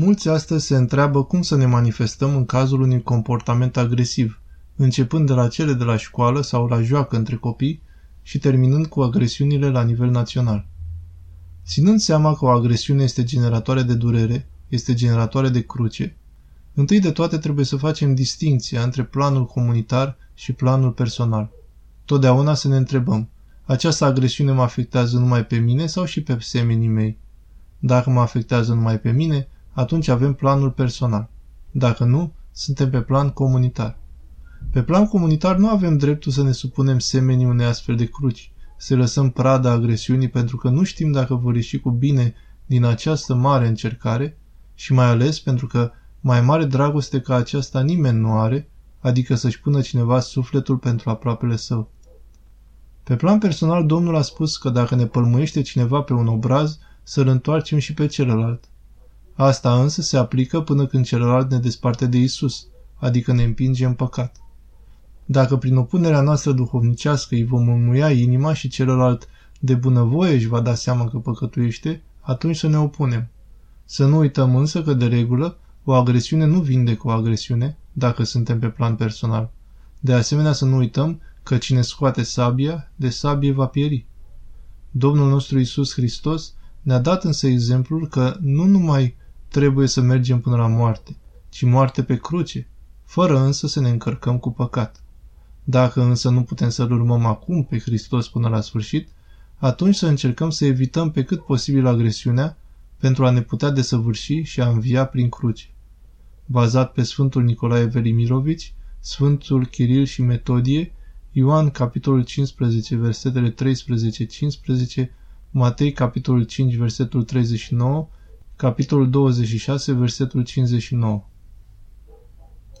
Mulți astăzi se întreabă cum să ne manifestăm în cazul unui comportament agresiv, începând de la cele de la școală sau la joacă între copii și terminând cu agresiunile la nivel național. Ținând seama că o agresiune este generatoare de durere, este generatoare de cruce, întâi de toate trebuie să facem distinția între planul comunitar și planul personal. Totdeauna să ne întrebăm, această agresiune mă afectează numai pe mine sau și pe semenii mei? Dacă mă afectează numai pe mine, atunci avem planul personal. Dacă nu, suntem pe plan comunitar. Pe plan comunitar nu avem dreptul să ne supunem semenii unei astfel de cruci, să lăsăm prada agresiunii pentru că nu știm dacă vor ieși cu bine din această mare încercare și mai ales pentru că mai mare dragoste ca aceasta nimeni nu are, adică să-și pună cineva sufletul pentru aproapele său. Pe plan personal, Domnul a spus că dacă ne pălmuiește cineva pe un obraz, să-l întoarcem și pe celălalt. Asta însă se aplică până când celălalt ne desparte de Isus, adică ne împinge în păcat. Dacă prin opunerea noastră duhovnicească îi vom înmuia inima și celălalt de bunăvoie își va da seama că păcătuiește, atunci să ne opunem. Să nu uităm însă că, de regulă, o agresiune nu vinde cu o agresiune, dacă suntem pe plan personal. De asemenea să nu uităm că cine scoate sabia, de sabie va pieri. Domnul nostru Isus Hristos ne-a dat însă exemplul că nu numai trebuie să mergem până la moarte, ci moarte pe cruce, fără însă să ne încărcăm cu păcat. Dacă însă nu putem să-L urmăm acum pe Hristos până la sfârșit, atunci să încercăm să evităm pe cât posibil agresiunea pentru a ne putea desăvârși și a învia prin cruce. Bazat pe Sfântul Nicolae Velimirovici, Sfântul Chiril și Metodie, Ioan capitolul 15 versetele 13-15, Matei capitolul 5 versetul 39, capitolul 26 versetul 59.